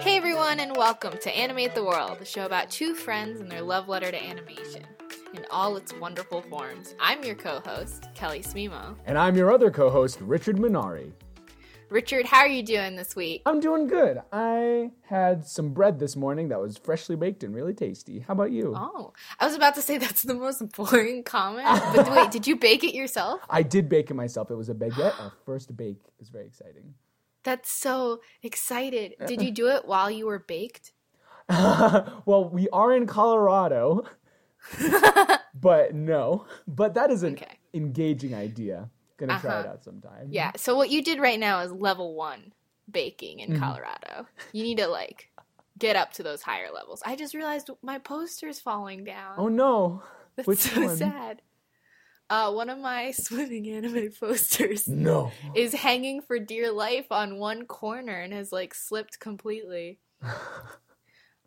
Hey everyone, and welcome to Animate the World, a show about two friends and their love letter to animation in all its wonderful forms. I'm your co host, Kelly Smimo. And I'm your other co host, Richard Minari. Richard, how are you doing this week? I'm doing good. I had some bread this morning that was freshly baked and really tasty. How about you? Oh, I was about to say that's the most boring comment, but wait, did you bake it yourself? I did bake it myself. It was a baguette, our first bake. It was very exciting. That's so excited. Uh, did uh. you do it while you were baked? well, we are in Colorado, but no. But that is an Okay. engaging idea. Gonna try it Uh-huh. out sometime. Yeah, so what you did right now is level one baking Mm-hmm. in Colorado. You need to like get up to those higher levels. I just realized my poster's falling down. Oh no. That's which so one? sad. Uh, one of my swimming anime posters No. is hanging for dear life on one corner and has like slipped completely.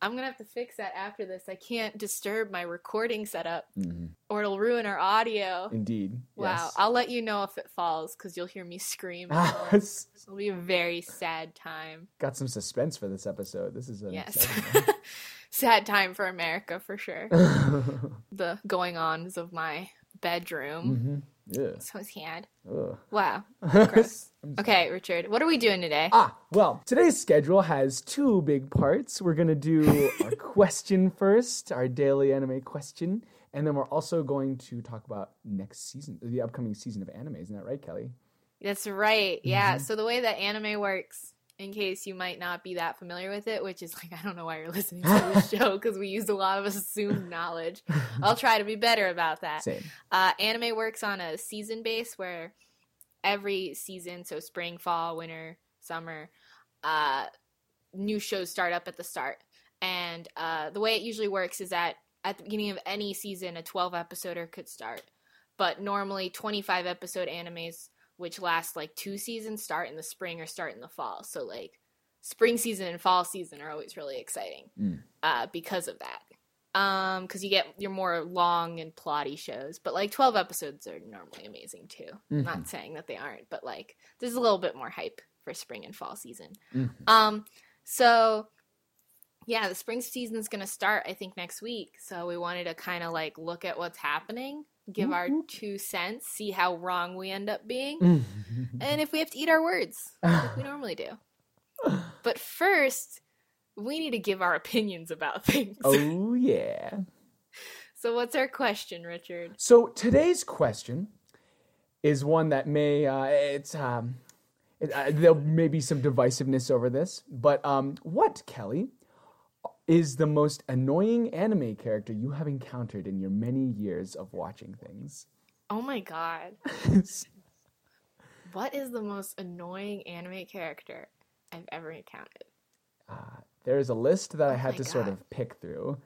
I'm gonna have to fix that after this. I can't disturb my recording setup Mhm. or it'll ruin our audio. Indeed. Wow. Yes. I'll let you know if it falls because you'll hear me scream. It'll be a very sad time. got some suspense for this episode. This is an Yes. sad time for America for sure. the going ons of my bedroom. hmm Yeah. So sad. Ugh. Wow. Gross. Okay, Richard, what are we doing today? Ah, well, today's schedule has two big parts. We're going to do our question first, our daily anime question, and then we're also going to talk about next season, the upcoming season of anime. Isn't that right, Kelly? That's right. Yeah. Mm-hmm. So the way that anime works, in case you might not be that familiar with it, which is like I don't know why you're listening to this show because we use a lot of assumed knowledge. I'll try to be better about that. Same. Uh, anime works on a season base where every season, so spring, fall, winter, summer, uh, new shows start up at the start. And uh, the way it usually works is that at the beginning of any season, a 12 episoder could start. But normally, 25 episode animes, which last like two seasons, start in the spring or start in the fall. So, like, spring season and fall season are always really exciting Mm. uh, because of that um because you get your more long and plotty shows but like 12 episodes are normally amazing too Mhm. not saying that they aren't but like there's a little bit more hype for spring and fall season Mhm. um so yeah the spring season's gonna start i think next week so we wanted to kind of like look at what's happening give our Whoop, whoop. two cents see how wrong we end up being Mhm. and if we have to eat our words like we normally do but first we need to give our opinions about things oh, yeah. So what's our question, Richard? So today's question is one that may, uh, it's, um, it, uh, there may be some divisiveness over this, but um, what, Kelly, is the most annoying anime character you have encountered in your many years of watching things? Oh my god. What is the most annoying anime character I've ever encountered? Uh, There's a list that I oh had to sort of pick through.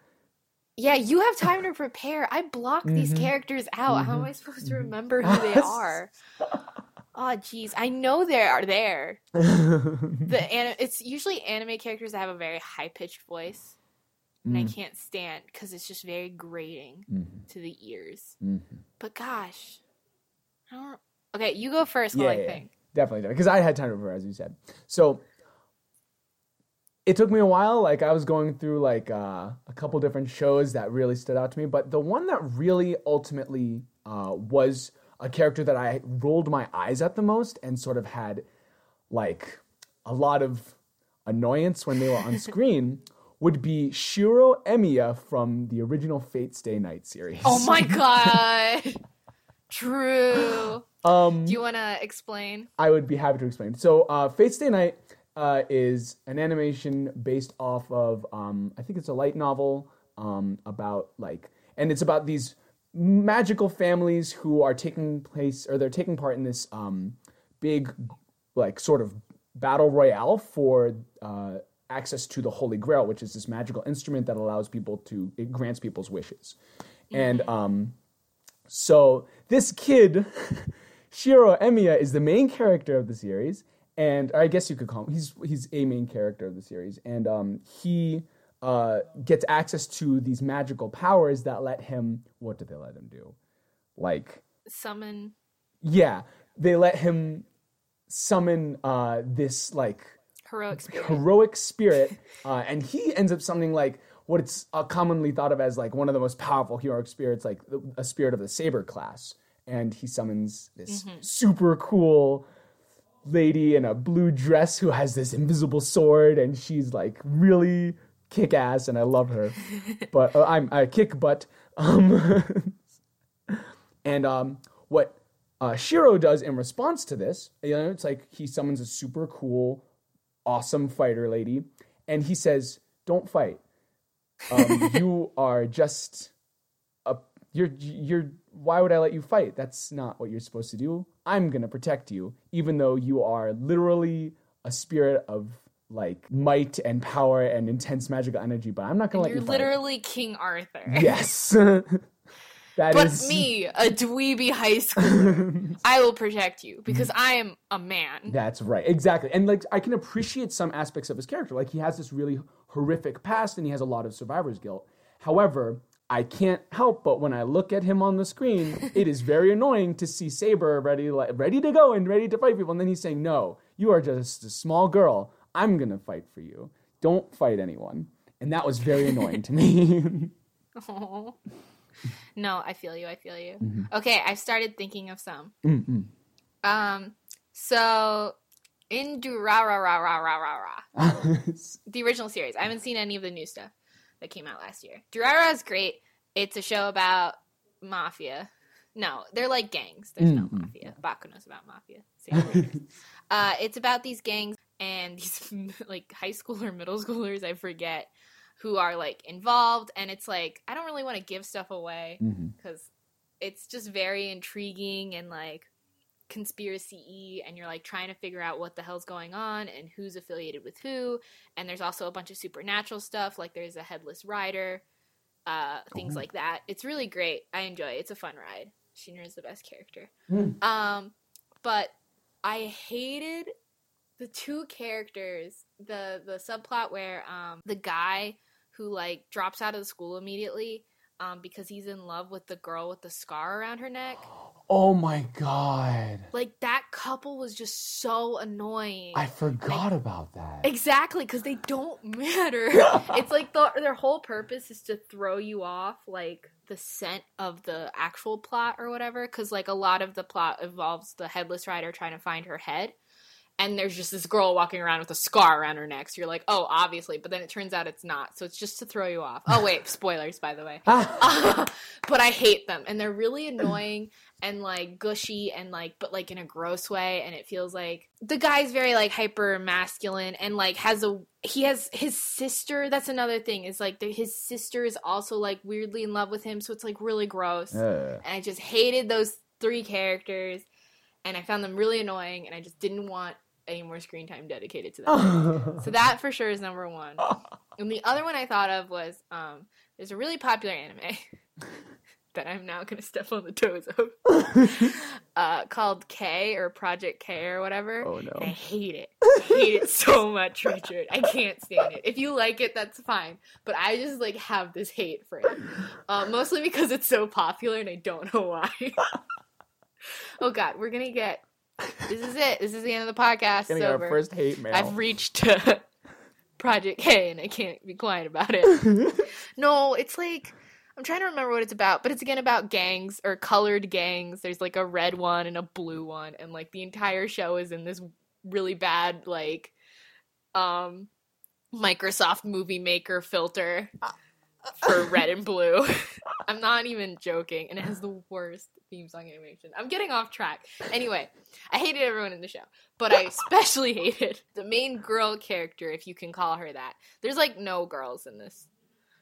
Yeah, you have time to prepare. I block these Mhm. characters out. How am I mm-hmm. supposed to mm-hmm. remember who they are? Oh jeez, I know they are there. The an- it's usually anime characters that have a very high pitched voice, and I Mm. can't stand because it's just very grating Mhm, to the ears. mhm. But gosh, I don't. Okay, you go first Yeah, I yeah, think. definitely, because I had time to prepare, as you said. So it took me a while. Like I was going through like uh, a couple different shows that really stood out to me, but the one that really ultimately uh, was a character that I rolled my eyes at the most and sort of had like a lot of annoyance when they were on screen would be Shiro Emiya from the original Fate Stay Night series. Oh my god. True. Um, Do you want to explain? I would be happy to explain. So, uh, Fate Stay Night uh, is an animation based off of, um, I think it's a light novel um, about like, and it's about these magical families who are taking place or they're taking part in this um, big, like, sort of battle royale for uh, access to the Holy Grail, which is this magical instrument that allows people to, it grants people's wishes. And um, so this kid, Shiro Emiya, is the main character of the series, and I guess you could call him. He's he's a main character of the series, and um, he uh, gets access to these magical powers that let him. What did they let him do? like Summon. yeah, they let him summon uh this like Heroic spirit. heroic spirit, uh, and he ends up summoning like what it's uh, commonly thought of as like one of the most powerful heroic spirits, like the- a spirit of the saber class. And he summons this super cool lady in a blue dress who has this invisible sword, and she's like really kick ass, and I love her. but uh, I'm I kick butt. Um, and um, what uh, Shiro does in response to this, you know, it's like he summons a super cool, awesome fighter lady, and he says, "Don't fight. Um, you are just a you're you're. Why would I let you fight? That's not what you're supposed to do. I'm gonna protect you, even though you are literally a spirit of." Like might and power and intense magical energy, but I'm not gonna let You're you fight. literally King Arthur. Yes. That But is- me, a dweeby high schooler, I will protect you because I am a man. That's right. Exactly. And like I can appreciate some aspects of his character. Like he has this really horrific past and he has a lot of survivor's guilt. However, I can't help but when I look at him on the screen, it is very annoying to see Saber ready like, ready to go and ready to fight people and then he's saying, "No, you are just a small girl. I'm going to fight for you. Don't fight anyone." And that was very annoying to me. No, I feel you. I feel you. Mm-hmm. Okay, I started thinking of some. Mm-mm. Um, so in Durara Ra Ra Ra Ra Ra, the original series. I haven't seen any of the new stuff that came out last year. Durara is great. It's a show about mafia. No, they're like gangs. There's no Mm-mm. mafia. Baccano's about mafia. Uh, it's about these gangs and these like high school or middle schoolers, I forget, who are like involved. And it's like I don't really want to give stuff away because it's just very intriguing and like conspiracy and you're like trying to figure out what the hell's going on and who's affiliated with who and there's also a bunch of supernatural stuff like there's a headless rider uh things Oh. like that it's really great i enjoy it it's a fun ride Shinra is the best character Mm. um but i hated the two characters the the subplot where um the guy who like drops out of the school immediately um because he's in love with the girl with the scar around her neck oh my god. like that couple was just so annoying I forgot about that. exactly because they don't matter it's like the, their whole purpose is to throw you off like the scent of the actual plot or whatever because like a lot of the plot involves the headless rider trying to find her head and there's just this girl walking around with a scar around her neck. So you're like oh obviously. But then it turns out it's not. So it's just to throw you off. Oh wait spoilers by the way. But I hate them and they're really annoying and like gushy and like but like in a gross way. And it feels like the guy's very like hyper masculine and like has a he has his sister. That's another thing is like the, his sister is also like weirdly in love with him. So it's like really gross. Uh, and I just hated those three characters. And I found them really annoying and I just didn't want any more screen time dedicated to them. so that for sure is number one. And the other one I thought of was um, there's a really popular anime that I'm now going to step on the toes of uh, called K or Project K or whatever. oh no. And I hate it. I hate it so much, Richard. I can't stand it. If you like it, that's fine. But I just like have this hate for it. Uh, mostly because it's so popular and I don't know why. oh god, we're gonna get this is it. This is the end of the podcast. Getting It's our first hate mail. I've reached uh, Project K and I can't be quiet about it. no, it's like I'm trying to remember what it's about, but it's again about gangs or colored gangs. There's like a red one and a blue one, and like the entire show is in this really bad like um Microsoft Movie Maker filter for red and blue. I'm not even joking, and it has the worst theme song animation. I'm getting off track. Anyway, I hated everyone in the show, but I especially hated the main girl character, if you can call her that. There's like no girls in this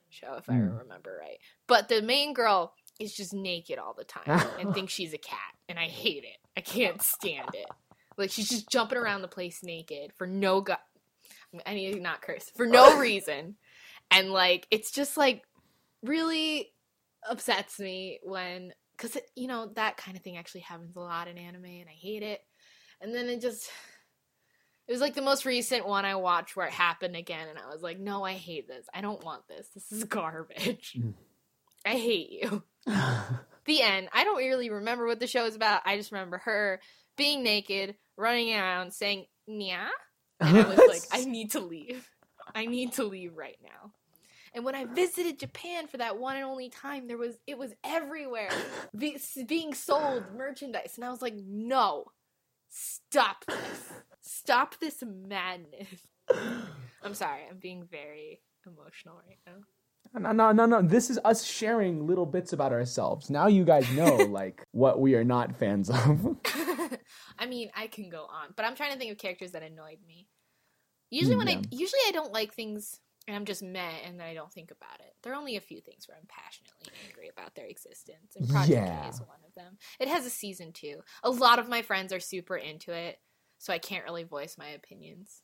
show, if I Hmm. remember right. But the main girl is just naked all the time and thinks she's a cat, and I hate it. I can't stand it. Like she's just jumping around the place naked for no go- I need to not curse for no reason, and like it's just like really upsets me when because you know that kind of thing actually happens a lot in anime, and I hate it. And then it just it was like the most recent one I watched where it happened again, and I was like, no, I hate this. I don't want this. This is garbage. Mm. I hate you. The end. I don't really remember what the show is about. I just remember her being naked, running around, saying "nya," and I was like, I need to leave. I need to leave right now. And when I visited Japan for that one and only time, there was it was everywhere be, being sold merchandise, and I was like, no, stop this, stop this madness. I'm sorry, I'm being very emotional right now. No, no, no, no. This is us sharing little bits about ourselves. Now you guys know, like, what we are not fans of. I mean, I can go on, but I'm trying to think of characters that annoyed me. Usually, when mm, Yeah. I usually I don't like things, and I'm just meh, and then I don't think about it. There are only a few things where I'm passionately angry about their existence, and Project Yeah. K is one of them. It has a season two. A lot of my friends are super into it, so I can't really voice my opinions.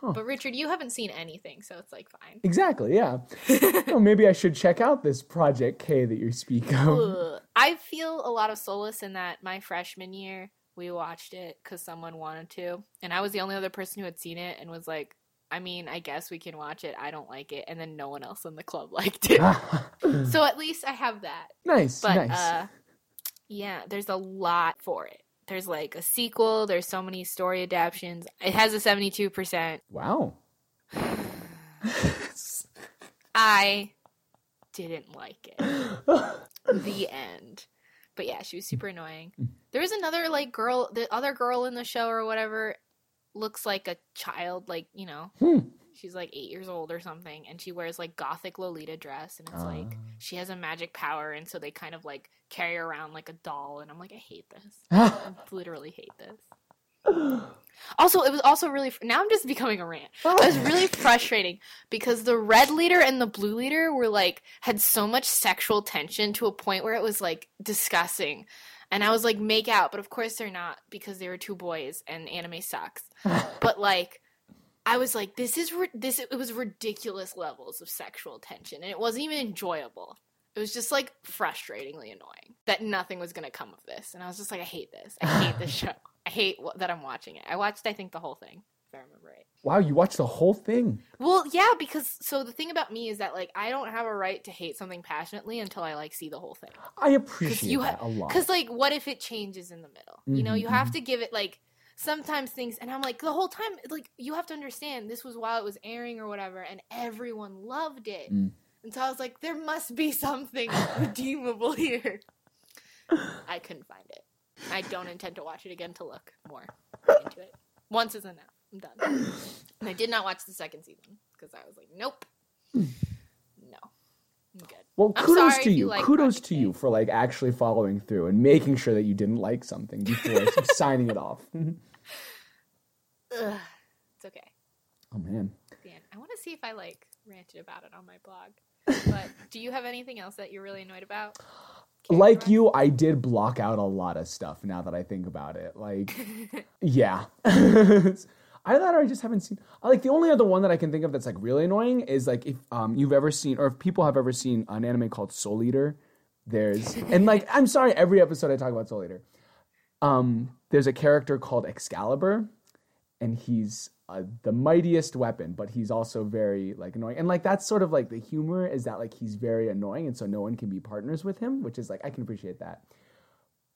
Huh. But Richard, you haven't seen anything, so it's like fine. exactly, yeah. oh, maybe I should check out this Project K that you speak of. I feel a lot of solace in that my freshman year we watched it because someone wanted to, and I was the only other person who had seen it and was like, I mean, I guess we can watch it. I don't like it, and then no one else in the club liked it. so at least I have that. nice, But nice. uh, yeah, there's a lot for it. There's like a sequel. There's so many story adaptations. It has a 72%. wow. I didn't like it. the end. But yeah, she was super annoying. There was another like girl, the other girl in the show or whatever looks like a child, like, you know, Hmm. she's like 8 years old or something and she wears like gothic Lolita dress and it's like Ah. she has a magic power and so they kind of like carry around like a doll and I'm like I hate this. I literally hate this. Also, it was also really now I'm just becoming a rant. It was really frustrating because the red leader and the blue leader were like had so much sexual tension to a point where it was like disgusting. And I was like make out, but of course they're not because they were two boys and anime sucks. But like I was like this is ri- this it was ridiculous levels of sexual tension and it wasn't even enjoyable. It was just like frustratingly annoying that nothing was going to come of this. And I was just like I hate this. I hate this show. I hate wh- that I'm watching it. I watched I think the whole thing if I remember right. wow, you watched the whole thing. Well, yeah, because so the thing about me is that like I don't have a right to hate something passionately until I like see the whole thing. I appreciate you that ha- a lot. Because like, what if it changes in the middle? You know, you have to give it like sometimes things, and I'm like the whole time, like you have to understand this was while it was airing or whatever, and everyone loved it. Mm. And so I was like, there must be something redeemable here. I couldn't find it. I don't intend to watch it again to look more into it. Once is enough. I'm done. And I did not watch the second season because I was like, nope, no, I'm good. Well, kudos to you you. kudos to you for like actually following through and making sure that you didn't like something before signing it off. Ugh, it's okay. Oh man. Dan, I want to see if I like ranted about it on my blog. But do you have anything else that you're really annoyed about? Like you, I did block out a lot of stuff now that I think about it. Like, yeah. Either that or I just haven't seen. Like, the only other one that I can think of that's like really annoying is like if um, you've ever seen, or if people have ever seen an anime called Soul Eater, there's, and like, I'm sorry, every episode I talk about Soul Eater. Um, there's a character called Excalibur, and he's uh, the mightiest weapon, but he's also very like annoying. And like that's sort of like the humor is that like he's very annoying, and so no one can be partners with him, which is like I can appreciate that.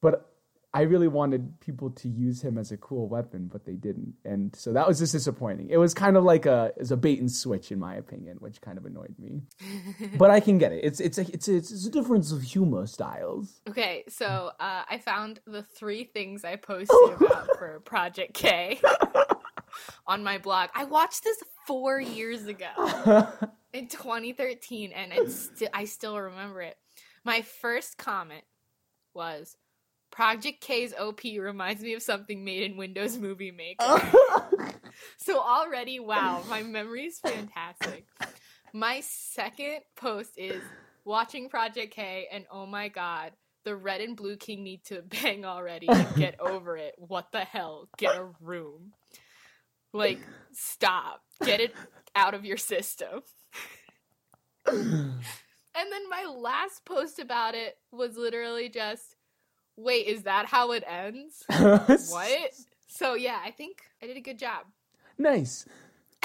But I really wanted people to use him as a cool weapon, but they didn't, and so that was just disappointing. It was kind of like a is a bait and switch in my opinion, which kind of annoyed me. but I can get it. It's it's a it's a, it's a difference of humor styles. Okay, so uh, I found the three things I posted about for Project K on my blog. I watched this four years ago in 2013, and it's sti- I still remember it. My first comment was. Project K's OP reminds me of something made in Windows Movie Maker. So already, wow, my memory is fantastic. My second post is watching Project K, and oh my god, the red and blue king need to bang already get over it. What the hell? Get a room. Like, stop. Get it out of your system. and then my last post about it was literally just, wait, is that how it ends? What? So yeah, I think I did a good job Nice.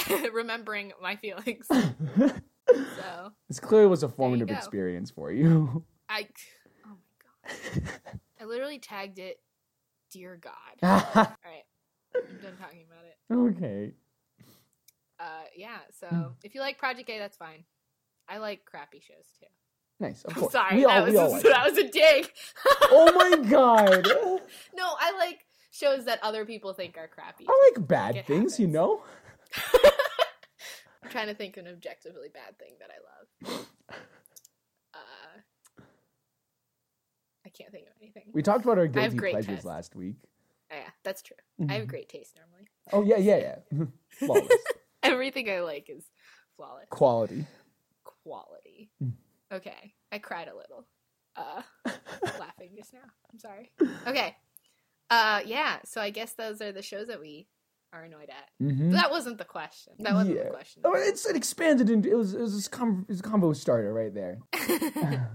remembering my feelings. So This clearly was a formative experience for you. I, oh my god. I literally tagged it, "Dear God." All right, I'm done talking about it. Okay. Uh, yeah. So Hmm. if you like Project A, that's fine. I like crappy shows too. Nice. Of I'm sorry, that was a, like that was a dig. Oh my god. no, I like shows that other people think are crappy. I like bad It things, you know? I'm trying to think of an objectively bad thing that I love. Uh, I can't think of anything. We talked about our guilty pleasures taste. last week. Oh, yeah, that's true. I have great taste normally. Oh yeah, yeah, yeah. Flawless. Everything I like is flawless. Quality. Quality. Mm. Okay, I cried a little. Uh, laughing just now. I'm sorry. Okay. Uh, yeah. So I guess those are the shows that we are annoyed at. Mm-hmm. That wasn't the question. That wasn't Yeah. the question. Oh, it's it expanded into it was it was a, com- it was a combo starter right there.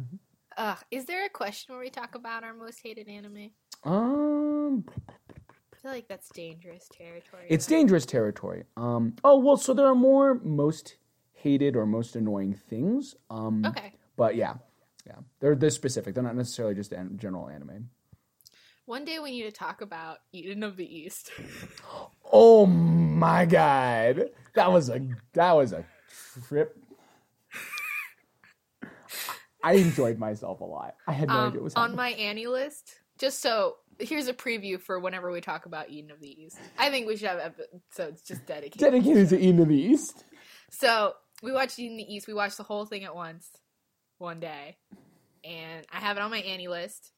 Ugh, is there a question where we talk about our most hated anime? Um, I feel like that's dangerous territory. it's dangerous territory. Um, oh well, so there are more most hated or most annoying things. Um, Okay. But yeah, yeah, they're they're specific. They're not necessarily just an- general anime. One day we need to talk about Eden of the East. Oh my god, that was a that was a trip. I enjoyed myself a lot. I had no idea what um, was on my AniList, just so here's a preview for whenever we talk about Eden of the East. I think we should have episodes just dedicated. Dedicated to Eden of the East. So we watched Eden of the East. We watched the whole thing at once, one day, and I have it on my AniList.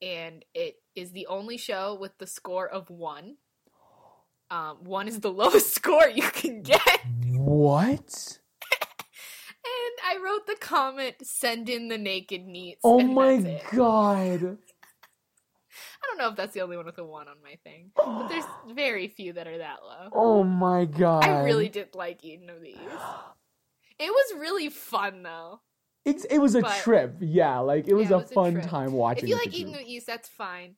And it is the only show with the score of one. Um, one is the lowest score you can get. What? And I wrote the comment, "Send in the naked NEETs." Oh my god. I don't know if that's the only one with a one on my thing, but there's very few that are that low. Oh my god. I really did like Eden of the East. It was really fun though. It, it was a but- trip. Yeah, like it was Yeah, a it was a fun trip. time watching. If you like Eden the East, that's fine.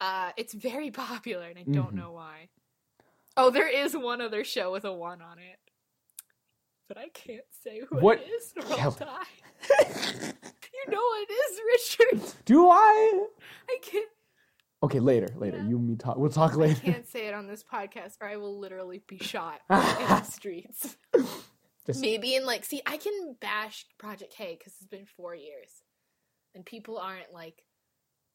Uh, it's very popular, and I don't Mhm. know why. Oh, there is one other show with a one on it, but I can't say who What? it is, or Yeah. You know it is, Richard. Do I? I can't. Okay, later, later. Yeah. You and me talk. We'll talk later. I can't say it on this podcast, or I will literally be shot in the streets. Just- Maybe in like, see, I can bash Project K because it's been four years, and people aren't like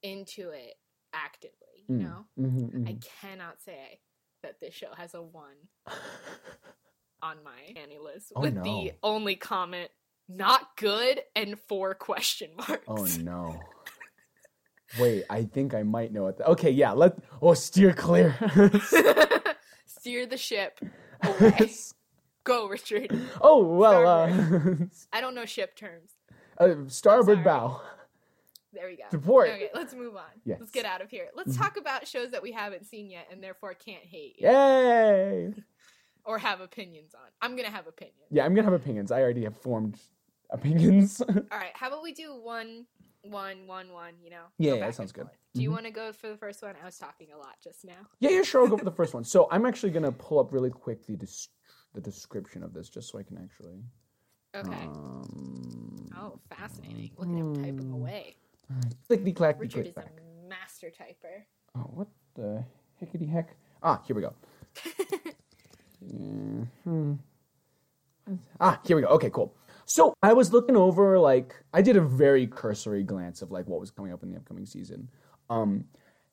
into it actively. You Mm. know, Mhm, mhm. I cannot say that this show has a one on my AniList Oh, with no. the only comment not good and four question marks. Oh no. Wait, I think I might know it. Okay, yeah. Let oh steer clear. Steer the ship away. Go, Richard. oh well. Uh, I don't know ship terms. uh, starboard bow. There we go. Support. Okay, let's move on. Yes. Let's get out of here. Let's Mhm. talk about shows that we haven't seen yet and therefore can't hate Yay! or have opinions on. I'm gonna have opinions. Yeah, I'm gonna have opinions. I already have formed opinions. All right, how about we do one, one, one, one? You know. Yeah, yeah, that sounds good. forth. Do you Mhm. want to go for the first one? I was talking a lot just now. yeah, yeah, sure. I'll go for the first one. So I'm actually gonna pull up really quick the des- the description of this, just so I can actually. Okay. Um, oh, fascinating. Look at him type them away. clickety clackety Richard is back. a master typer. Oh, what the hickety heck? Ah, here we go. Mhm. Ah, here we go. Okay, cool. So I was looking over, like, I did a very cursory glance of like what was coming up in the upcoming season. Um,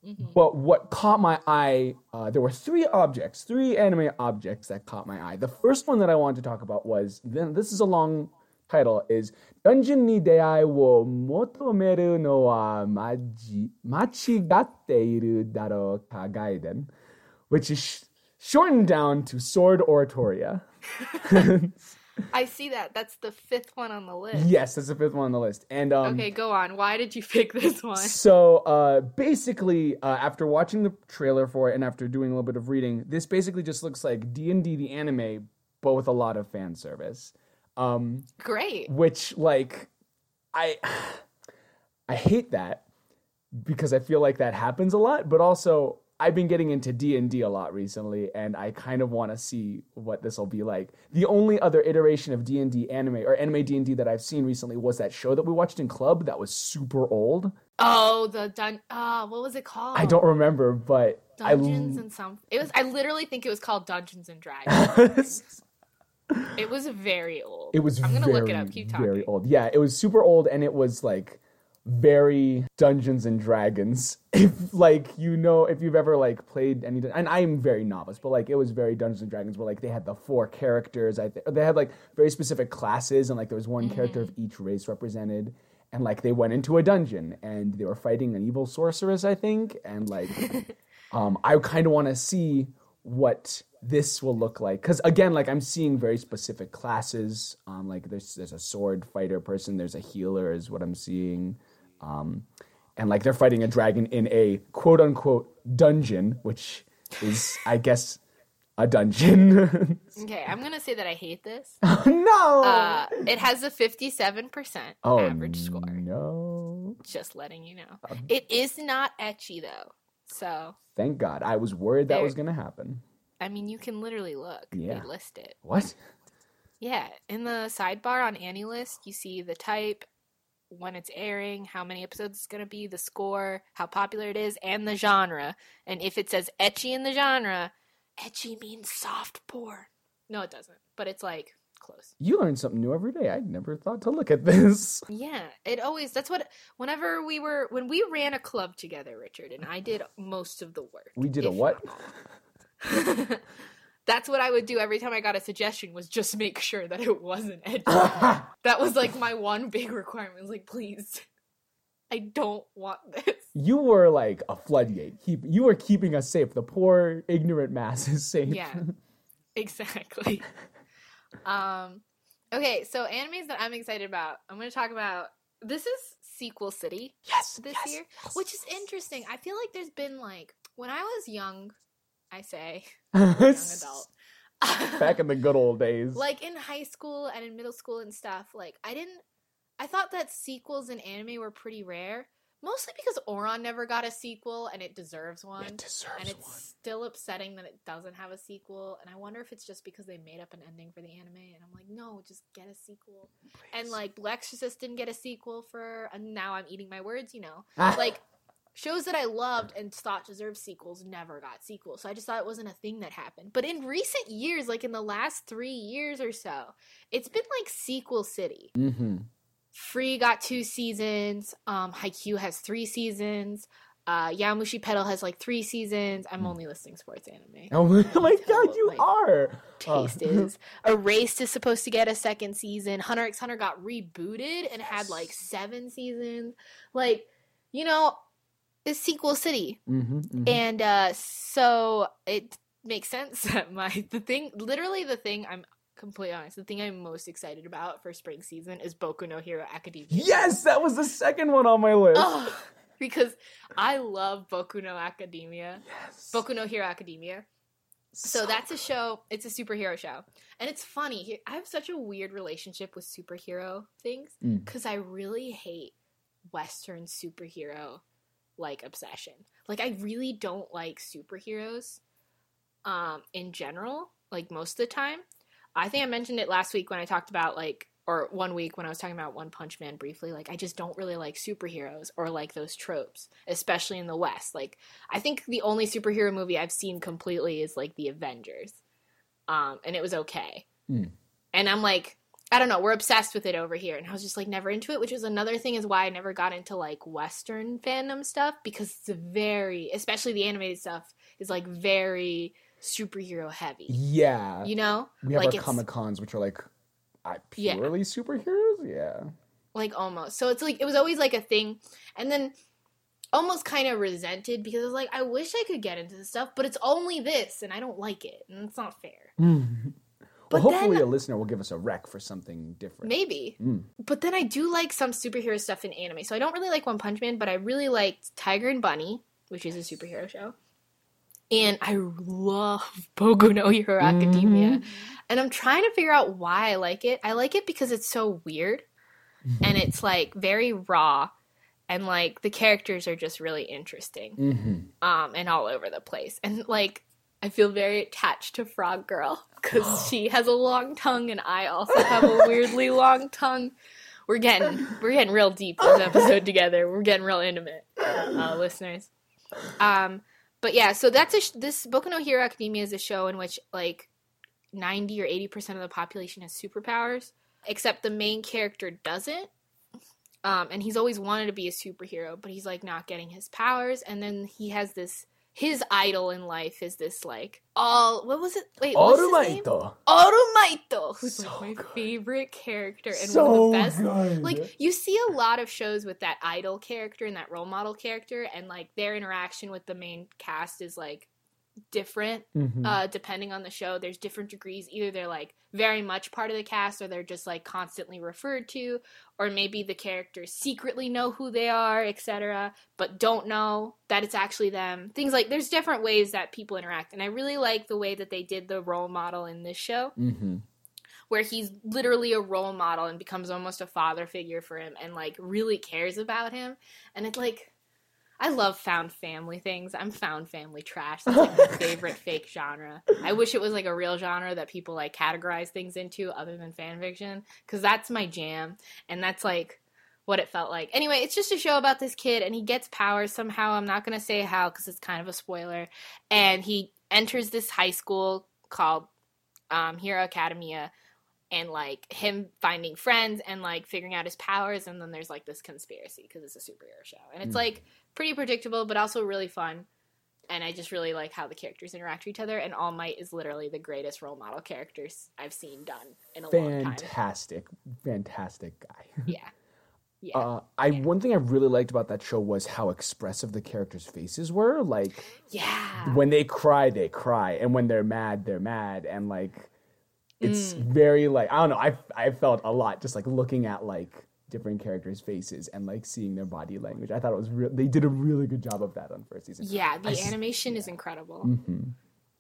Mhm. but what caught my eye, uh, there were three objects, three anime objects that caught my eye. The first one that I wanted to talk about was then this is a long title is Dungeon ni deai wo motomeru no wa maji, machigatte iru daro ka gaiden, which is sh- shortened down to Sword Oratoria. I see that. That's the fifth one on the list. yes, that's the fifth one on the list. And um, okay, go on. Why did you pick this one? So uh, basically, uh, after watching the trailer for it and after doing a little bit of reading, this basically just looks like D and D the anime, but with a lot of fan service. Um, Great. which like, I I hate that because I feel like that happens a lot, but also I've been getting into D and D a lot recently, and I kind of want to see what this will be like. The only other iteration of D and D anime or anime D and D that I've seen recently was that show that we watched in club that was super old. Oh, the dun. Ah, what was it called? I don't remember, but Dungeons and some. It was. I literally think it was called Dungeons and Dragons. it was very old. It was. I'm gonna very, look it up. Keep talking. Very old. Yeah, it was super old, and it was like very Dungeons and Dragons. If like you know, if you've ever like played any, and I'm very novice, but like it was very Dungeons and Dragons, where like they had the four characters. I think they had like very specific classes, and like there was one mm-hmm. character of each race represented. And like they went into a dungeon and they were fighting an evil sorceress, I think, and like, um, I kind of want to see what this will look like because again like i'm seeing very specific classes um like there's there's a sword fighter person there's a healer is what i'm seeing um, and like they're fighting a dragon in a quote unquote dungeon, which is, I guess, a dungeon. okay, I'm gonna say that I hate this. no, uh, it has a 57 percent oh, average score. No, just letting you know, um, it is not ecchi though. So thank God. I was worried that was gonna happen. I mean, you can literally look. Yeah, they list it. What? Yeah, in the sidebar on AniList, you see the type, when it's airing, how many episodes it's going to be, the score, how popular it is, and the genre. And if it says ecchi in the genre, ecchi means soft porn. No, it doesn't. But it's like close. You learn something new every day. I never thought to look at this. Yeah, it always. That's what. Whenever we were when we ran a club together, Richard and I did most of the work. We did a what? that's what I would do every time I got a suggestion was just make sure that it wasn't edgy. that was like my one big requirement. Was like, please, I don't want this. You were like a floodgate. Keep you were keeping us safe. The poor ignorant masses safe. Yeah, exactly. um, okay, so animes that I'm excited about. I'm going to talk about. This is Sequel City. Yes, this yes, year, yes, which is interesting. I feel like there's been like when I was young I say, young adult. Back in the good old days. Like in high school and in middle school and stuff, like I didn't I thought that sequels in anime were pretty rare. Mostly because Ouran never got a sequel and it deserves one. It deserves And it's one. still upsetting that it doesn't have a sequel. And I wonder if it's just because they made up an ending for the anime. And I'm like, no, just get a sequel. Please. And like Blue Exorcist didn't get a sequel for and now I'm eating my words, you know. like shows that I loved and thought deserved sequels never got sequels. So I just thought it wasn't a thing that happened. But in recent years, like in the last three years or so, it's been like sequel city. Mm-hmm. Free got two seasons. Um, Haikyuu has three seasons. Uh, Yowamushi Pedal has like three seasons. I'm only listing sports anime. Oh my god, you like, are! Taste oh. is. Erased is supposed to get a second season. Hunter x Hunter got rebooted and had like seven seasons. Like, you know, is sequel city. Mm-hmm, mm-hmm. and uh so it makes sense. That my the thing literally the thing i'm completely honest the thing i'm most excited about for spring season is boku no hero academia. Yes that was the second one on my list. Oh, because i love boku no academia. Yes. Boku no hero academia. So, so that's a show it's a superhero show. And it's funny i have such a weird relationship with superhero things because mm. i really hate western superhero like obsession. Like I really don't like superheroes um in general, like most of the time. I think I mentioned it last week when I talked about like or one week when I was talking about One Punch Man briefly, like I just don't really like superheroes or like those tropes, especially in the West. Like I think the only superhero movie I've seen completely is like The Avengers. Um and it was okay. Mm. And I'm like I don't know, we're obsessed with it over here. And I was just like never into it, which is another thing is why I never got into like Western fandom stuff because it's very, especially the animated stuff, is like very superhero heavy. Yeah. You know? We have like our Comic Cons, which are like purely yeah. superheroes. Yeah. Like almost. So it's like, it was always like a thing. And then almost kind of resented because I was like, I wish I could get into this stuff, but it's only this and I don't like it. And it's not fair. Mm-hmm. But well, hopefully, then, a listener will give us a rec for something different. Maybe. Mm. But then I do like some superhero stuff in anime. So I don't really like One Punch Man, but I really liked Tiger and Bunny, which is a superhero show. And I love Boku no Hero Academia. Mm-hmm. And I'm trying to figure out why I like it. I like it because it's so weird and it's like very raw and like the characters are just really interesting Mm-hmm. um and all over the place and like i feel very attached to frog girl because she has a long tongue and i also have a weirdly long tongue. We're getting we're getting real deep this episode together. We're getting real intimate uh, listeners. Um but yeah so that's a sh- this boku no hero academia is a show in which like 90 or 80 percent of the population has superpowers except the main character doesn't. Um, and he's always wanted to be a superhero, but he's like not getting his powers. And then he has this his idol in life is this like all what was it? Wait, what's his name? Orumaito. Orumaito, who's So like my good. favorite character and So one of the best. good. Like you see a lot of shows with that idol character and that role model character, and like their interaction with the main cast is like different Mhm. uh, depending on the show. There's different degrees. Either they're like very much part of the cast, or they're just like constantly referred to, or maybe the characters secretly know who they are, etc., but don't know that it's actually them. Things like there's different ways that people interact, and I really like the way that they did the role model in this show Mhm. where he's literally a role model and becomes almost a father figure for him and like really cares about him and it's like I love found family things. I'm found family trash. That's like my favorite fake genre. I wish it was like a real genre that people like categorize things into other than fan fiction cuz that's my jam and that's like what it felt like. Anyway, it's just a show about this kid and he gets powers somehow. I'm not going to say how cuz it's kind of a spoiler. And he enters this high school called um, Hero Academia and like him finding friends and like figuring out his powers and then there's like this conspiracy because it's a superhero show and it's Mm. like pretty predictable but also really fun and i just really like how the characters interact with each other and all might is literally the greatest role model characters i've seen done in a long time fantastic, fantastic guy. yeah yeah Uh, I one thing I really liked about that show was how expressive the characters' faces were. Like yeah when they cry, they cry, and when they're mad, they're mad, and like it's Mm. very like I don't know. I I felt a lot just like looking at like different characters' faces and like seeing their body language. I thought it was real. They did a really good job of that on first season. yeah the I s- animation is incredible Mhm.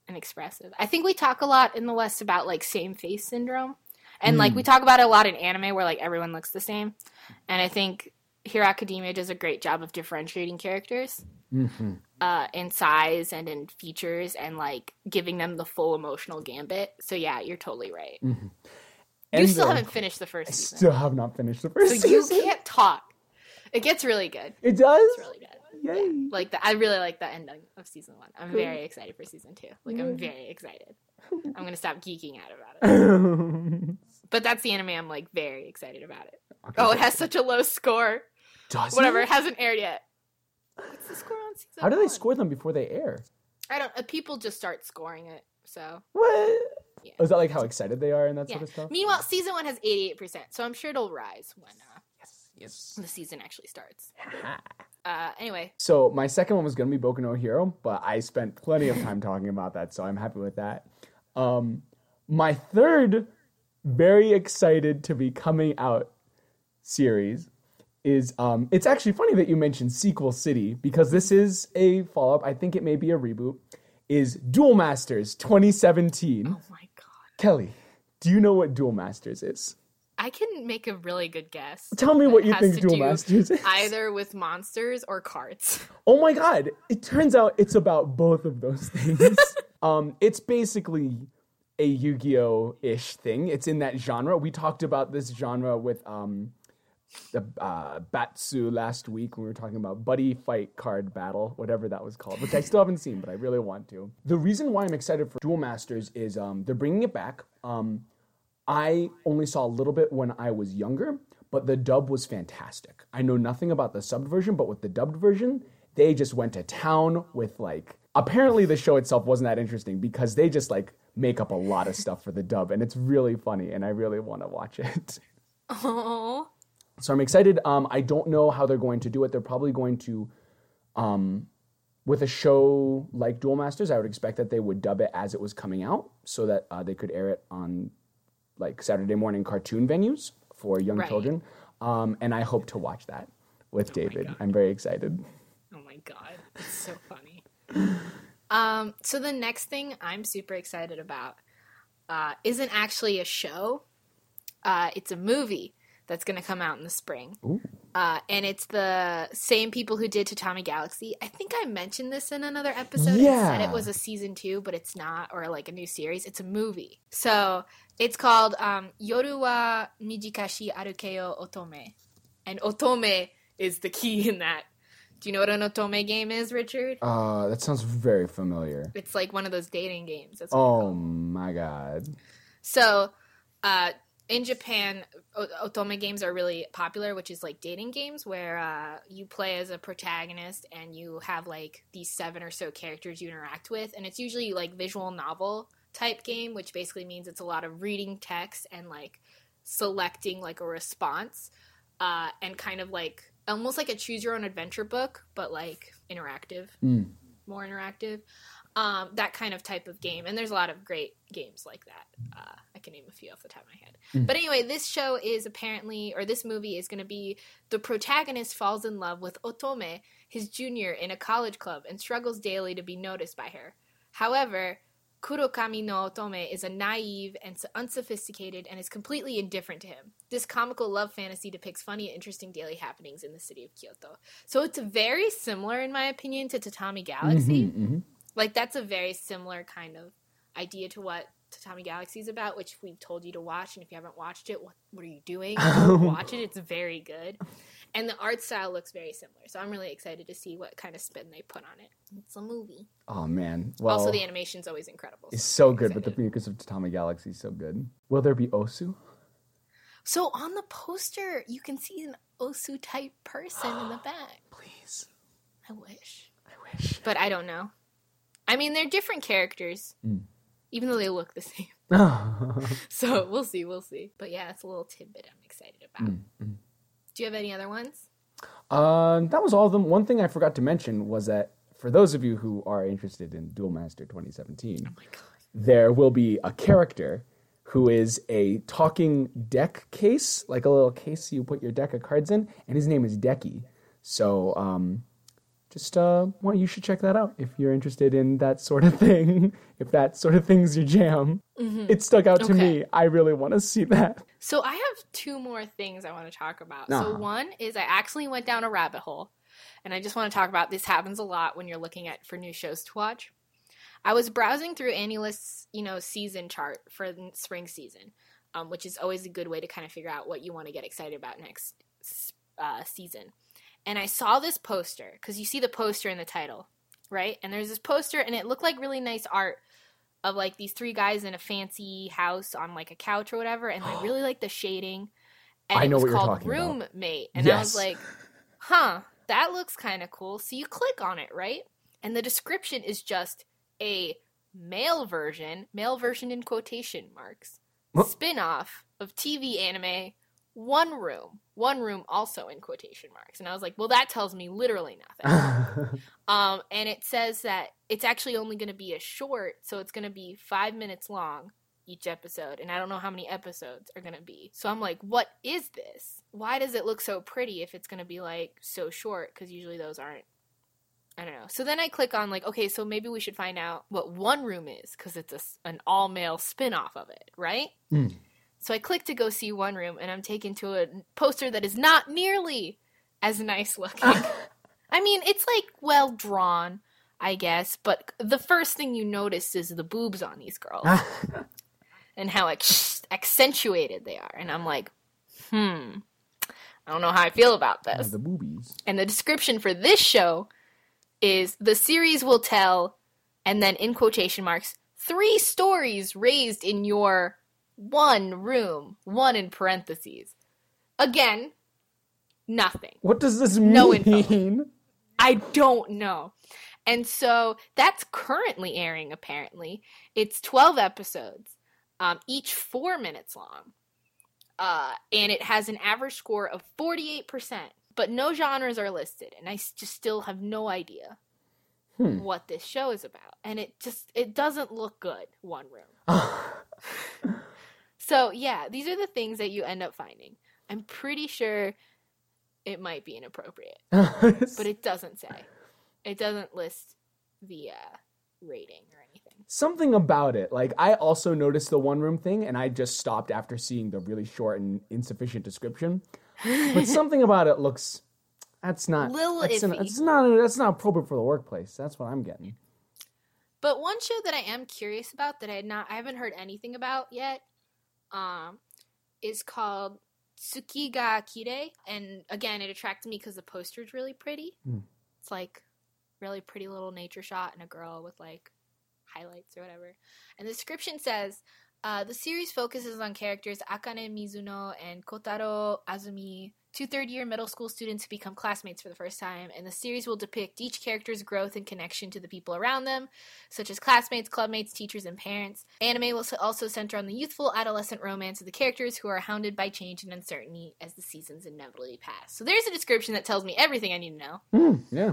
and expressive. I think we talk a lot in the West about like same face syndrome. And like Mm. we talk about it a lot in anime where like everyone looks the same. And I think Hero Academia does a great job of differentiating characters Mhm. uh, in size and in features and like giving them the full emotional gambit. So yeah, you're totally right. You still haven't finished the I first season. still have not finished the first so you season. can't talk. It gets really good. It does. It's really good. Yay. Like the, I really like the ending of season one. I'm very excited for season two. Like I'm very excited. I'm gonna stop geeking out about it. But that's the anime I'm like very excited about it. Oh, it has such a low score. Does Whatever, it? it hasn't aired yet. What's the score on season How do they one? score them before they air? I don't. Uh, people just start scoring it. So What? Yeah. Is that like how excited they are and that yeah. sort of stuff? Meanwhile, season one has 88 percent. So I'm sure it'll rise when uh, Yes. Yes. the season actually starts. Uh, anyway, So my second one was gonna be Boku no Hero, but I spent plenty of time talking about that, so I'm happy with that. Um, my third, very excited to be coming out series is um, it's actually funny that you mentioned Sequel City because this is a follow up. I think it may be a reboot. Is Duel Masters 2017? oh my god, Kelly, do you know what Duel Masters is? I can make a really good guess. Tell me what you think Duel Masters is. Either with monsters or cards. Oh my god! It turns out it's about both of those things. um, it's basically a Yu-Gi-Oh ish thing. It's in that genre. We talked about this genre with um, uh, Batsu last week when we were talking about Buddy Fight Card Battle, whatever that was called, which I still haven't seen, but I really want to. The reason why I'm excited for Duel Masters is um, they're bringing it back. Um, I only saw a little bit when I was younger, but the dub was fantastic. I know nothing about the subbed version, but with the dubbed version, they just went to town with like. Apparently, the show itself wasn't that interesting because they just like make up a lot of stuff for the dub, and it's really funny, and I really want to watch it. Oh, So I'm excited. Um, I don't know how they're going to do it. They're probably going to, um, with a show like Duel Masters, I would expect that they would dub it as it was coming out, so that uh, they could air it on like Saturday morning cartoon venues for young Right. children. Um, and I hope to watch that with David. I'm very excited. oh my god, it's so funny. Um, so the next thing I'm super excited about uh, isn't actually a show. Uh, it's a movie that's going to come out in the spring. Uh, and it's the same people who did Tatami Galaxy. I think I mentioned this in another episode. It said Yeah. it was a season two, but it's not, or like a new series. It's a movie. So it's called um, Yoru wa Mijikashi Arukeo Otome. And Otome is the key in that. Do you know what an Otome game is, Richard? Uh, that sounds very familiar. It's like one of those dating games. That's what Oh my god. So, uh, in Japan, otome games are really popular, which is like dating games where uh, you play as a protagonist and you have like these seven or so characters you interact with, and it's usually like visual novel type game, which basically means it's a lot of reading text and like selecting like a response, uh, and kind of like almost like a choose your own adventure book, but like interactive Mm. more interactive. Um, that kind of type of game, and there's a lot of great games like that. Uh, I can name a few off the top of my head. Mm. But anyway, this show is apparently, or this movie is going to be the protagonist falls in love with Otome, his junior, in a college club, and struggles daily to be noticed by her. However, Kurokami no Otome is a naive and unsophisticated and is completely indifferent to him. This comical love fantasy depicts funny and interesting daily happenings in the city of Kyoto. So it's very similar, in my opinion, to Tatami Galaxy. Mhm, mhm. Like that's a very similar kind of idea to what Tatami Galaxy is about, which we've told you to watch. And if you haven't watched it, what what are you doing? Watch it. It's very good, and the art style looks very similar. So I'm really excited to see what kind of spin they put on it. It's a movie. Oh man. Well, also, the animation's always incredible. it's so so I'm good, but the excited. because of Tatami Galaxy is so good. Will there be Ozu? so on the poster, you can see an Ozu type person in the back. Please. I wish, I wish. but I don't know. I mean, they're different characters, Mm. even though they look the same. So we'll see, we'll see. But yeah, it's a little tidbit I'm excited about. Mm, mm. Do you have any other ones? Um, that was all of them. One thing I forgot to mention was that for those of you who are interested in Duel Master 2017, Oh there will be a character who is a talking deck case, like a little case you put your deck of cards in, and his name is Decky. So, um, just uh, well, you should check that out if you're interested in that sort of thing. if that sort of thing's your jam, it stuck out to Mm-hmm. Okay. me. I really want to see that. So I have two more things I want to talk about. So Uh-huh. one is I actually went down a rabbit hole, and I just want to talk about this happens a lot when you're looking at for new shows to watch. I was browsing through AniList's, you know, season chart for the spring season, um, which is always a good way to kind of figure out what you want to get excited about next uh, season. And I saw this poster because you see the poster in the title, right? And there's this poster, and it looked like really nice art of like these three guys in a fancy house on like a couch or whatever, and I really like the shading. And I it know was what you're called talking about. Roommate, and I was like, "Huh, that looks kind of cool." So you click on it, right? And the description is just a male version, male version in quotation marks, What? spin-off of TV anime One Room. One Room also in quotation marks. And I was like, "Well, that tells me literally nothing." Um, and it says that it's actually only going to be a short, so it's going to be five minutes long each episode, and I don't know how many episodes are going to be. So I'm like, what is this? Why does it look so pretty if it's going to be like so short? Because usually those aren't. I don't know. So then I click on like, okay, so maybe we should find out what One Room is because it's a an all male spin off of it, right? Mm. So I click to go see One Room, and I'm taken to a poster that is not nearly as nice looking. I mean, it's like well drawn, I guess, but the first thing you notice is the boobs on these girls and how ex- accentuated they are. And I'm like, hmm, I don't know how I feel about this. the boobies. And the description for this show is the series will tell, and then in quotation marks, three stories raised in your one room, one in parentheses. Again, nothing. What does this mean? No info. I don't know. And so that's currently airing, apparently. It's 12 episodes, um, each four minutes long. Uh, and it has an average score of 48%. But no genres are listed. And I just still have no idea Hmm. what this show is about. And it just, it doesn't look good, one room. So, yeah, these are the things that you end up finding. I'm pretty sure it might be inappropriate but it doesn't say. It doesn't list the uh, rating or anything. something about it. Like I also noticed the one room thing, and I just stopped after seeing the really short and insufficient description. But something about it looks. That's not. Little that's, iffy. that's not. That's not appropriate for the workplace. That's what I'm getting. But one show that I am curious about that I had not I haven't heard anything about yet, um, is called Tsuki ga Kirei, and again it attracted me because the poster is really pretty. Hmm. It's like really pretty little nature shot and a girl with like highlights or whatever. And the description says. Uh, the series focuses on characters Akane Mizuno and Kotaro Azumi, two third year middle school students become classmates for the first time, and the series will depict each character's growth and connection to the people around them, such as classmates, clubmates, teachers, and parents. Anime will also center on the youthful adolescent romance of the characters who are hounded by change and uncertainty as the seasons inevitably pass. So there's a description that tells me everything I need to know. Hmm, yeah.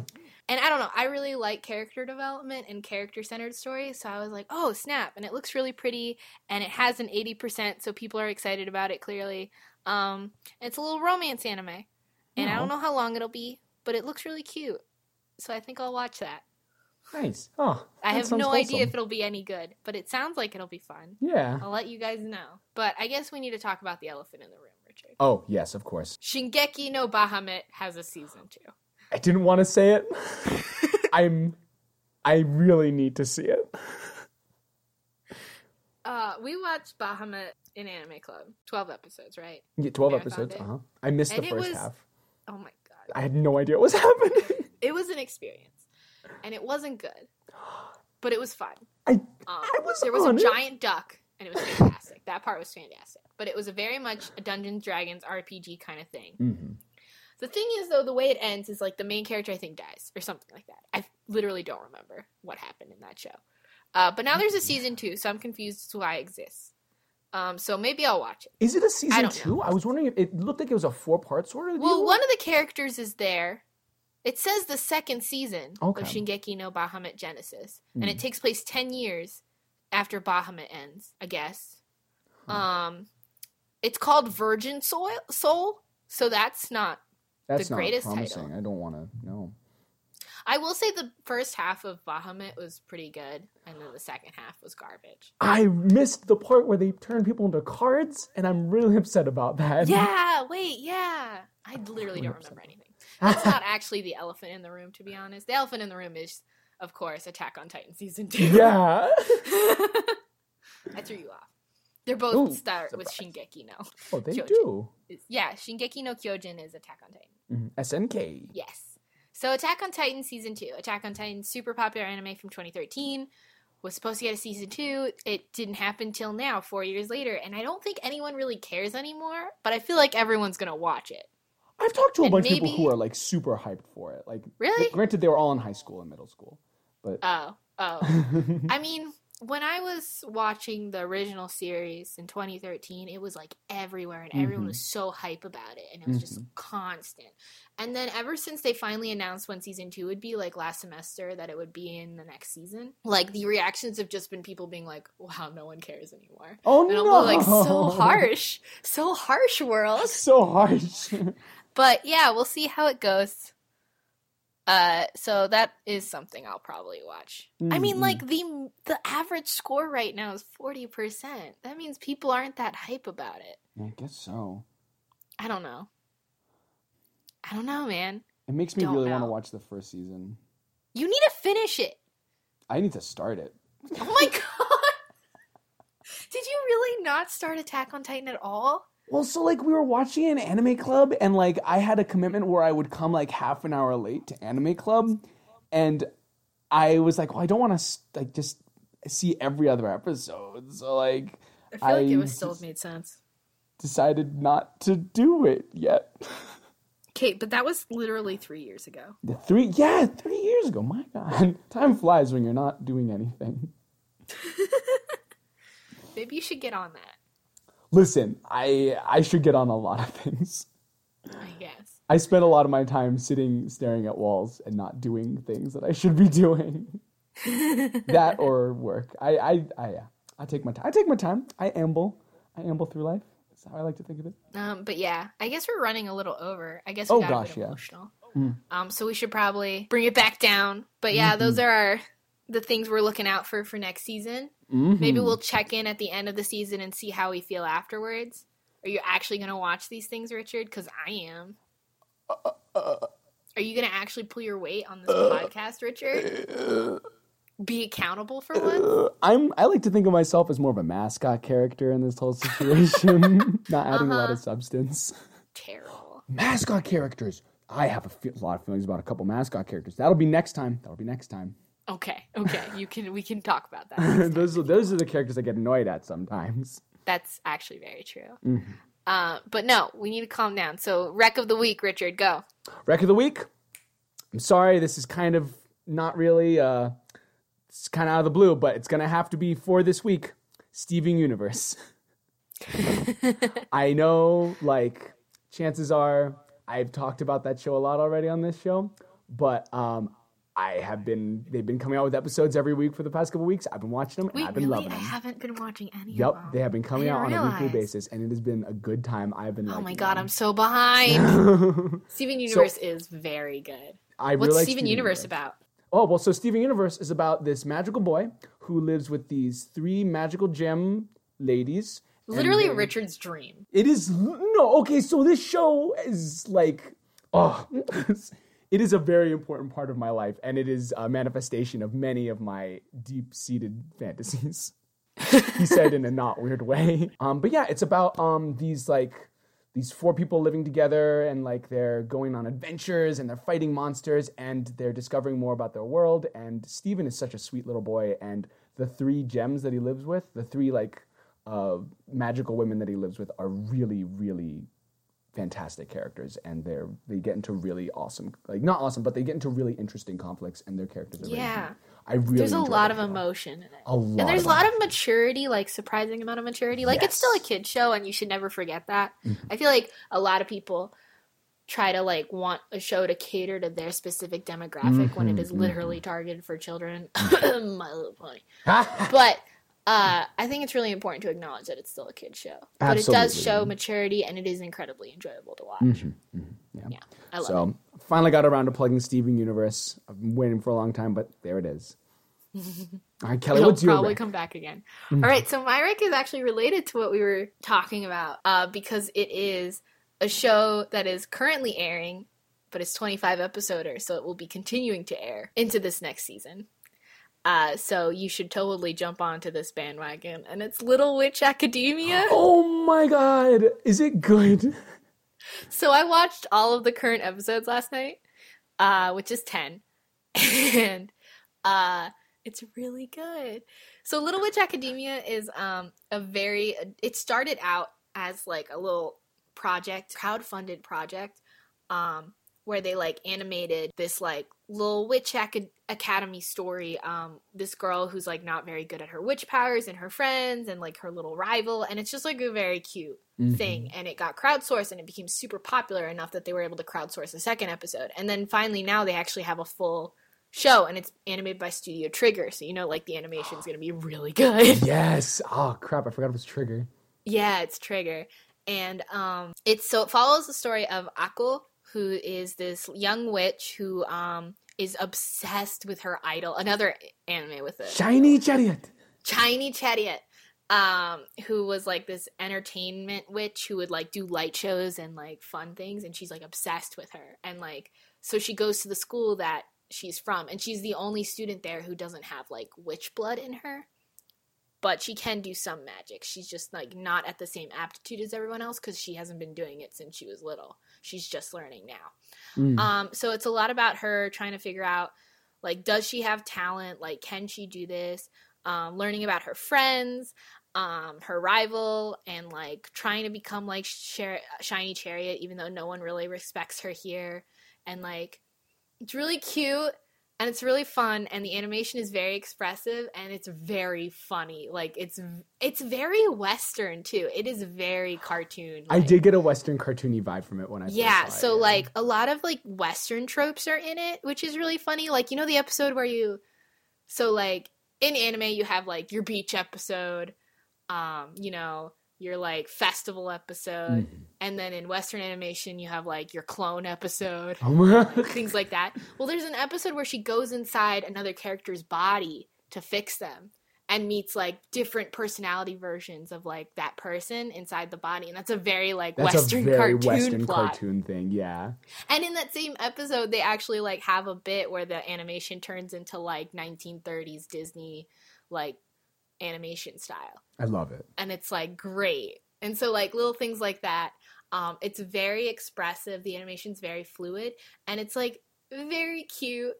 And I don't know, I really like character development and character centered stories, so I was like, oh, snap. And it looks really pretty, and it has an 80%, so people are excited about it clearly. Um, it's a little romance anime. And I don't know how long it'll be, but it looks really cute. So I think I'll watch that. Nice. Oh, I have no idea if it'll be any good, but it sounds like it'll be fun. Yeah. I'll let you guys know. But I guess we need to talk about the elephant in the room, Richard. Oh yes, of course. Shingeki no Bahamut has a season two. I didn't want to say it. I'm. I really need to see it. Uh, we watched Bahamut in Anime Club. 12 episodes, right? Yeah, Twelve episodes. Uh huh. I missed And the first was- half. Oh my god. I had no idea what was happening. It was an experience. And it wasn't good. But it was fun. I. Um, I was there was a it. giant duck, and it was fantastic. that part was fantastic. But it was a very much a Dungeons Dragons RPG kind of thing. hmm The thing is, though, the way it ends is like the main character, I think, dies or something like that. I literally don't remember what happened in that show. Uh, but now there's a season two, so I'm confused as to why it exists. Um, so maybe I'll watch it. Is it a season don't two? know. I was wondering if it looked like it was a four part sort of. Well, deal. one of the characters is there. It says the second season Okay. of Shingeki no Bahamut Genesis, and Hmm. it takes place ten years after Bahamut ends. I guess. Um, it's called Virgin Soul, Soul, so that's not. That's the not greatest promising. title. I don't want to know. I will say the first half of Bahamut was pretty good, and then the second half was garbage. I missed the part where they turn people into cards, and I'm really upset about that. Yeah, wait, yeah. I literally don't remember anything. That's not actually the elephant in the room, to be honest. The elephant in the room is, of course, Attack on Titan season two. yeah. I threw you off. They're both Ooh, start with surprise. Shingeki no. Oh, they Kyojin. do. Is- Yeah, Shingeki no Kyojin is Attack on Titan. Mhm. SNK. Yes. So Attack on Titan season two. Attack on Titan, super popular anime from 2013, was supposed to get a season two. It didn't happen till now, four years later, and I don't think anyone really cares anymore. But I feel like everyone's gonna watch it. I've talked to a And bunch of people who are like super hyped for it. Like, Really? Granted, they were all in high school and middle school, but Oh, oh. I mean, when I was watching the original series in 2013, it was like everywhere, and everyone Mhm. was so hype about it, and it was just constant. And then ever since they finally announced when season two would be, like last semester, that it would be in the next season, like the reactions have just been people being like, "Wow, no one cares anymore." oh And no, I'm like, so harsh, so harsh, world. so harsh. But yeah, we'll see how it goes. Uh, so that is something I'll probably watch. I mean, Mhm. like the the average score right now is forty percent. That means people aren't that hype about it. I guess so. I don't know. I don't know, man. It makes me Don't really want to watch the first season. You need to finish it. I need to start it. Oh my god! Did you really not start Attack on Titan at all? Well, so like we were watching an anime club, and like I had a commitment where I would come like half an hour late to anime club, and I was like, well, I don't want to like just see every other episode, so like I feel like it I was still made sense. decided not to do it yet. Okay, but that was literally three years ago. The three, yeah, three years ago. My God, time flies when you're not doing anything. Maybe you should get on that. Listen, I I should get on a lot of things. I guess. I spend a lot of my time sitting staring at walls and not doing things that I should be doing. that or work. I I I yeah. I take my time. I take my time. I amble. I amble through life. That's how I like to think of it. Um, but yeah, I guess we're running a little over. I guess we Oh, got gosh, a bit yeah. emotional. Mm. Um, so we should probably bring it back down. But yeah, those Mm-hmm. are our the things we're looking out for for next season. Mhm. Maybe we'll check in at the end of the season and see how we feel afterwards. Are you actually going to watch these things, Richard? Because I am. Are you going to actually pull your weight on this podcast, Richard? Be accountable for once? Uh, I'm. I like to think of myself as more of a mascot character in this whole situation, not adding a lot Uh-huh. of substance. Terrible. Mascot characters. I have a, fe- a lot of feelings about a couple mascot characters. That'll be next time. That'll be next time. Okay, okay. You can we can talk about that. those are, those are the characters I get annoyed at sometimes. That's actually very true. Mhm. Uh, but no, we need to calm down. So, wreck of the week, Richard, go. Wreck of the week. I'm sorry, this is kind of not really. Uh, it's kind of out of the blue, but it's gonna have to be for this week. Steven Universe. I know, like, chances are I've talked about that show a lot already on this show, but um, I have been. They've been coming out with episodes every week for the past couple weeks. I've been watching them. and Wait, I've been really? loving I them. haven't been watching any Yep, of them. they have been coming I out on didn't a weekly basis, and it has been a good time. I've been. Oh my god, them. I'm so behind. Steven Universe is very good. I What's really like Steven Universe about? Oh, well, so Steven Universe is about this magical boy who lives with these three magical gem ladies. Literally they're- Richard's dream. It is no okay. So this show is like, oh, it is a very important part of my life, and it is a manifestation of many of my deep-seated fantasies. he said in a not weird way. Um, but yeah, it's about um these like these four people living together and like they're going on adventures and they're fighting monsters and they're discovering more about their world. And Steven is such a sweet little boy, and the three gems that he lives with, the three like uh, magical women that he lives with, are really, really fantastic characters, and they're they get into really awesome, like not awesome, but they get into really interesting conflicts, and their characters are really Yeah. deep. I really There's a lot of show. emotion in it. A lot. And there's a lot of maturity, like surprising amount of maturity. Like it's still a Yes. kid show, and you should never forget that. Mm-hmm. I feel like a lot of people try to like want a show to cater to their specific demographic when it Mm-hmm, literally targeted for children. My little pony. But uh, I think it's really important to acknowledge that it's still a kid show. But it does show maturity, and it is incredibly enjoyable to watch. yeah. Yeah, I love it. So finally got around to plugging Steven Universe. I've been waiting for a long time, but there it is. All right, Kelly, It'll what's your probably come back again. Mm-hmm. All right, so my rec is actually related to what we were talking about uh, because it is a show that is currently airing, but it's 25 episoder, so it will be continuing to air into this next season. Uh, so you should totally jump onto this bandwagon, and it's Little Witch Academia. Oh my god, is it good? So I watched all of the current episodes last night, uh, which is 10. And uh, it's really good. So Little Witch Academia is um, a very, it started out as like a little project, crowd-funded project, um, where they like animated this like little witch Ac- academy story. Um, this girl who's like not very good at her witch powers and her friends and like her little rival, and it's just like a very cute thing and it got crowdsourced and it became super popular enough that they were able to crowdsource a second episode and then finally now they actually have a full show and it's animated by studio trigger so you know like the animation's gonna be really good Yes. Oh crap, I forgot it was Trigger. yeah it's trigger and um it's so it follows the story of Akko who is this young witch who um is obsessed with her idol another anime with it Shiny Chariot. Shiny Chariot, um, who was like this entertainment witch who would like do light shows and like fun things, and she's like obsessed with her. And like, so she goes to the school that she's from, and she's the only student there who doesn't have like witch blood in her. But she can do some magic. She's just like not at the same aptitude as everyone else because she hasn't been doing it since she was little. She's just learning now. Mm. Um, so it's a lot about her trying to figure out like does she have talent? Like can she do this? Um, learning about her friends, um, her rival, and like trying to become like Sher- Shiny Chariot, even though no one really respects her here. And like it's really cute and it's really fun and the animation is very expressive and it's very funny. Like it's it's very western too. It is very cartoon I did get a Western cartoony vibe from it when I yeah, saw it, so like a lot of like Western tropes are in it, which is really funny. Like you know the episode where you, so like in anime you have like your beach episode, um, you know your like festival episode, mm-hmm. and then in Western animation you have like your clone episode, oh things like that. Well, there's an episode where she goes inside another character's body to fix them and meets like different personality versions of like that person inside the body and that's a very like That's western very cartoon Western plot cartoon thing. Yeah. and in that same episode they actually like have a bit where the animation turns into like 1930s disney like animation style I love it. and it's like great. And so like little things like that. Um, it's very expressive. The animation's very fluid, and it's like very cute.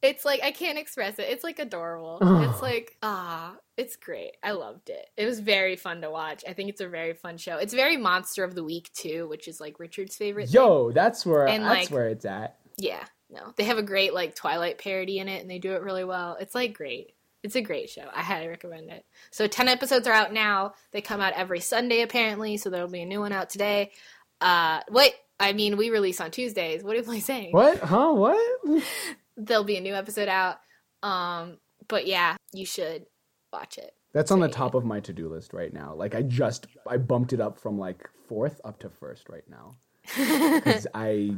It's like I can't express it. It's like adorable. Oh. It's like ah, it's great. I loved it. It was very fun to watch. I think it's a very fun show. It's very monster of the week too, which is like Richard's favorite. thing. Yo, that's where And, that's like- where it's at. Yeah, no, they have a great like Twilight parody in it, and they do it really well. It's like great. It's a great show. I highly recommend it. So ten episodes are out now. They come out every Sunday apparently, so there'll be a new one out today. Uh, wait, I mean we release on Tuesdays. What am I saying? What? Huh? What? There'll be a new episode out. Um, but yeah, you should watch it. That's on the top of my to-do list right now. Like I just I bumped it up from like fourth up to first right now. Because I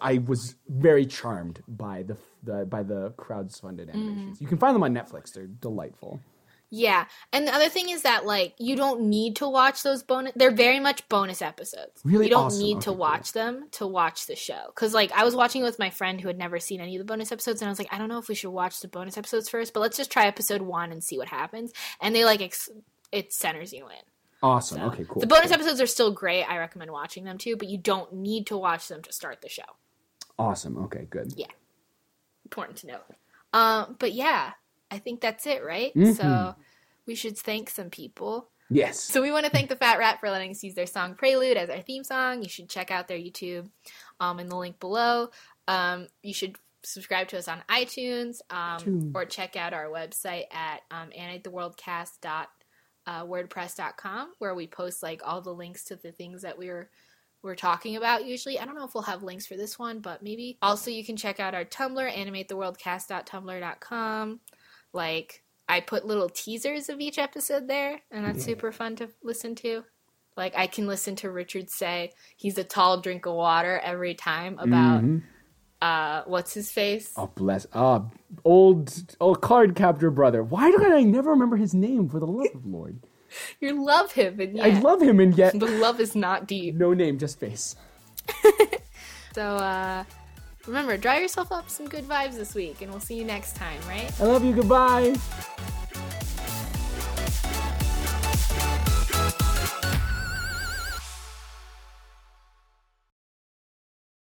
I was very charmed by the the by the crowds-funded Mm-hmm. animations. You can find them on Netflix. They're delightful. Yeah, and the other thing is that like you don't need to watch those bonus. They're very much bonus episodes. Really you don't awesome. need to Okay, cool. watch them to watch the show. Because like I was watching it with my friend who had never seen any of the bonus episodes, and I was like, I don't know if we should watch the bonus episodes first, but let's just try episode one and see what happens. And they like ex- it centers you in. Awesome. So, okay, cool. The bonus cool. episodes are still great. I recommend watching them too, but you don't need to watch them to start the show. Awesome. Okay, good. Yeah. Important to note. Um, but yeah, I think that's it, right? Mhm. So we should thank some people. Yes. So we want to thank the Fat Rat for letting us use their song Prelude as our theme song. You should check out their YouTube um, in the link below. Um, you should subscribe to us on iTunes um, or check out our website at um, animatetheworldcast.wordpress.com where we post like all the links to the things that we were we're talking about usually. I don't know if we'll have links for this one, but maybe. Also, you can check out our Tumblr, animatetheworldcast.tumblr.com. Like, I put little teasers of each episode there, and that's super fun to listen to. Like, I can listen to Richard say he's a tall drink of water every time about, Mhm. Uh, what's his face? Oh bless. Ah, old old card captor brother. Why do I never remember his name? For the love of Lord, You love him, and I love him, and yet the love is not deep. no name, just face. So, uh, remember, draw yourself up some good vibes this week, and we'll see you next time, right? I love you. Goodbye.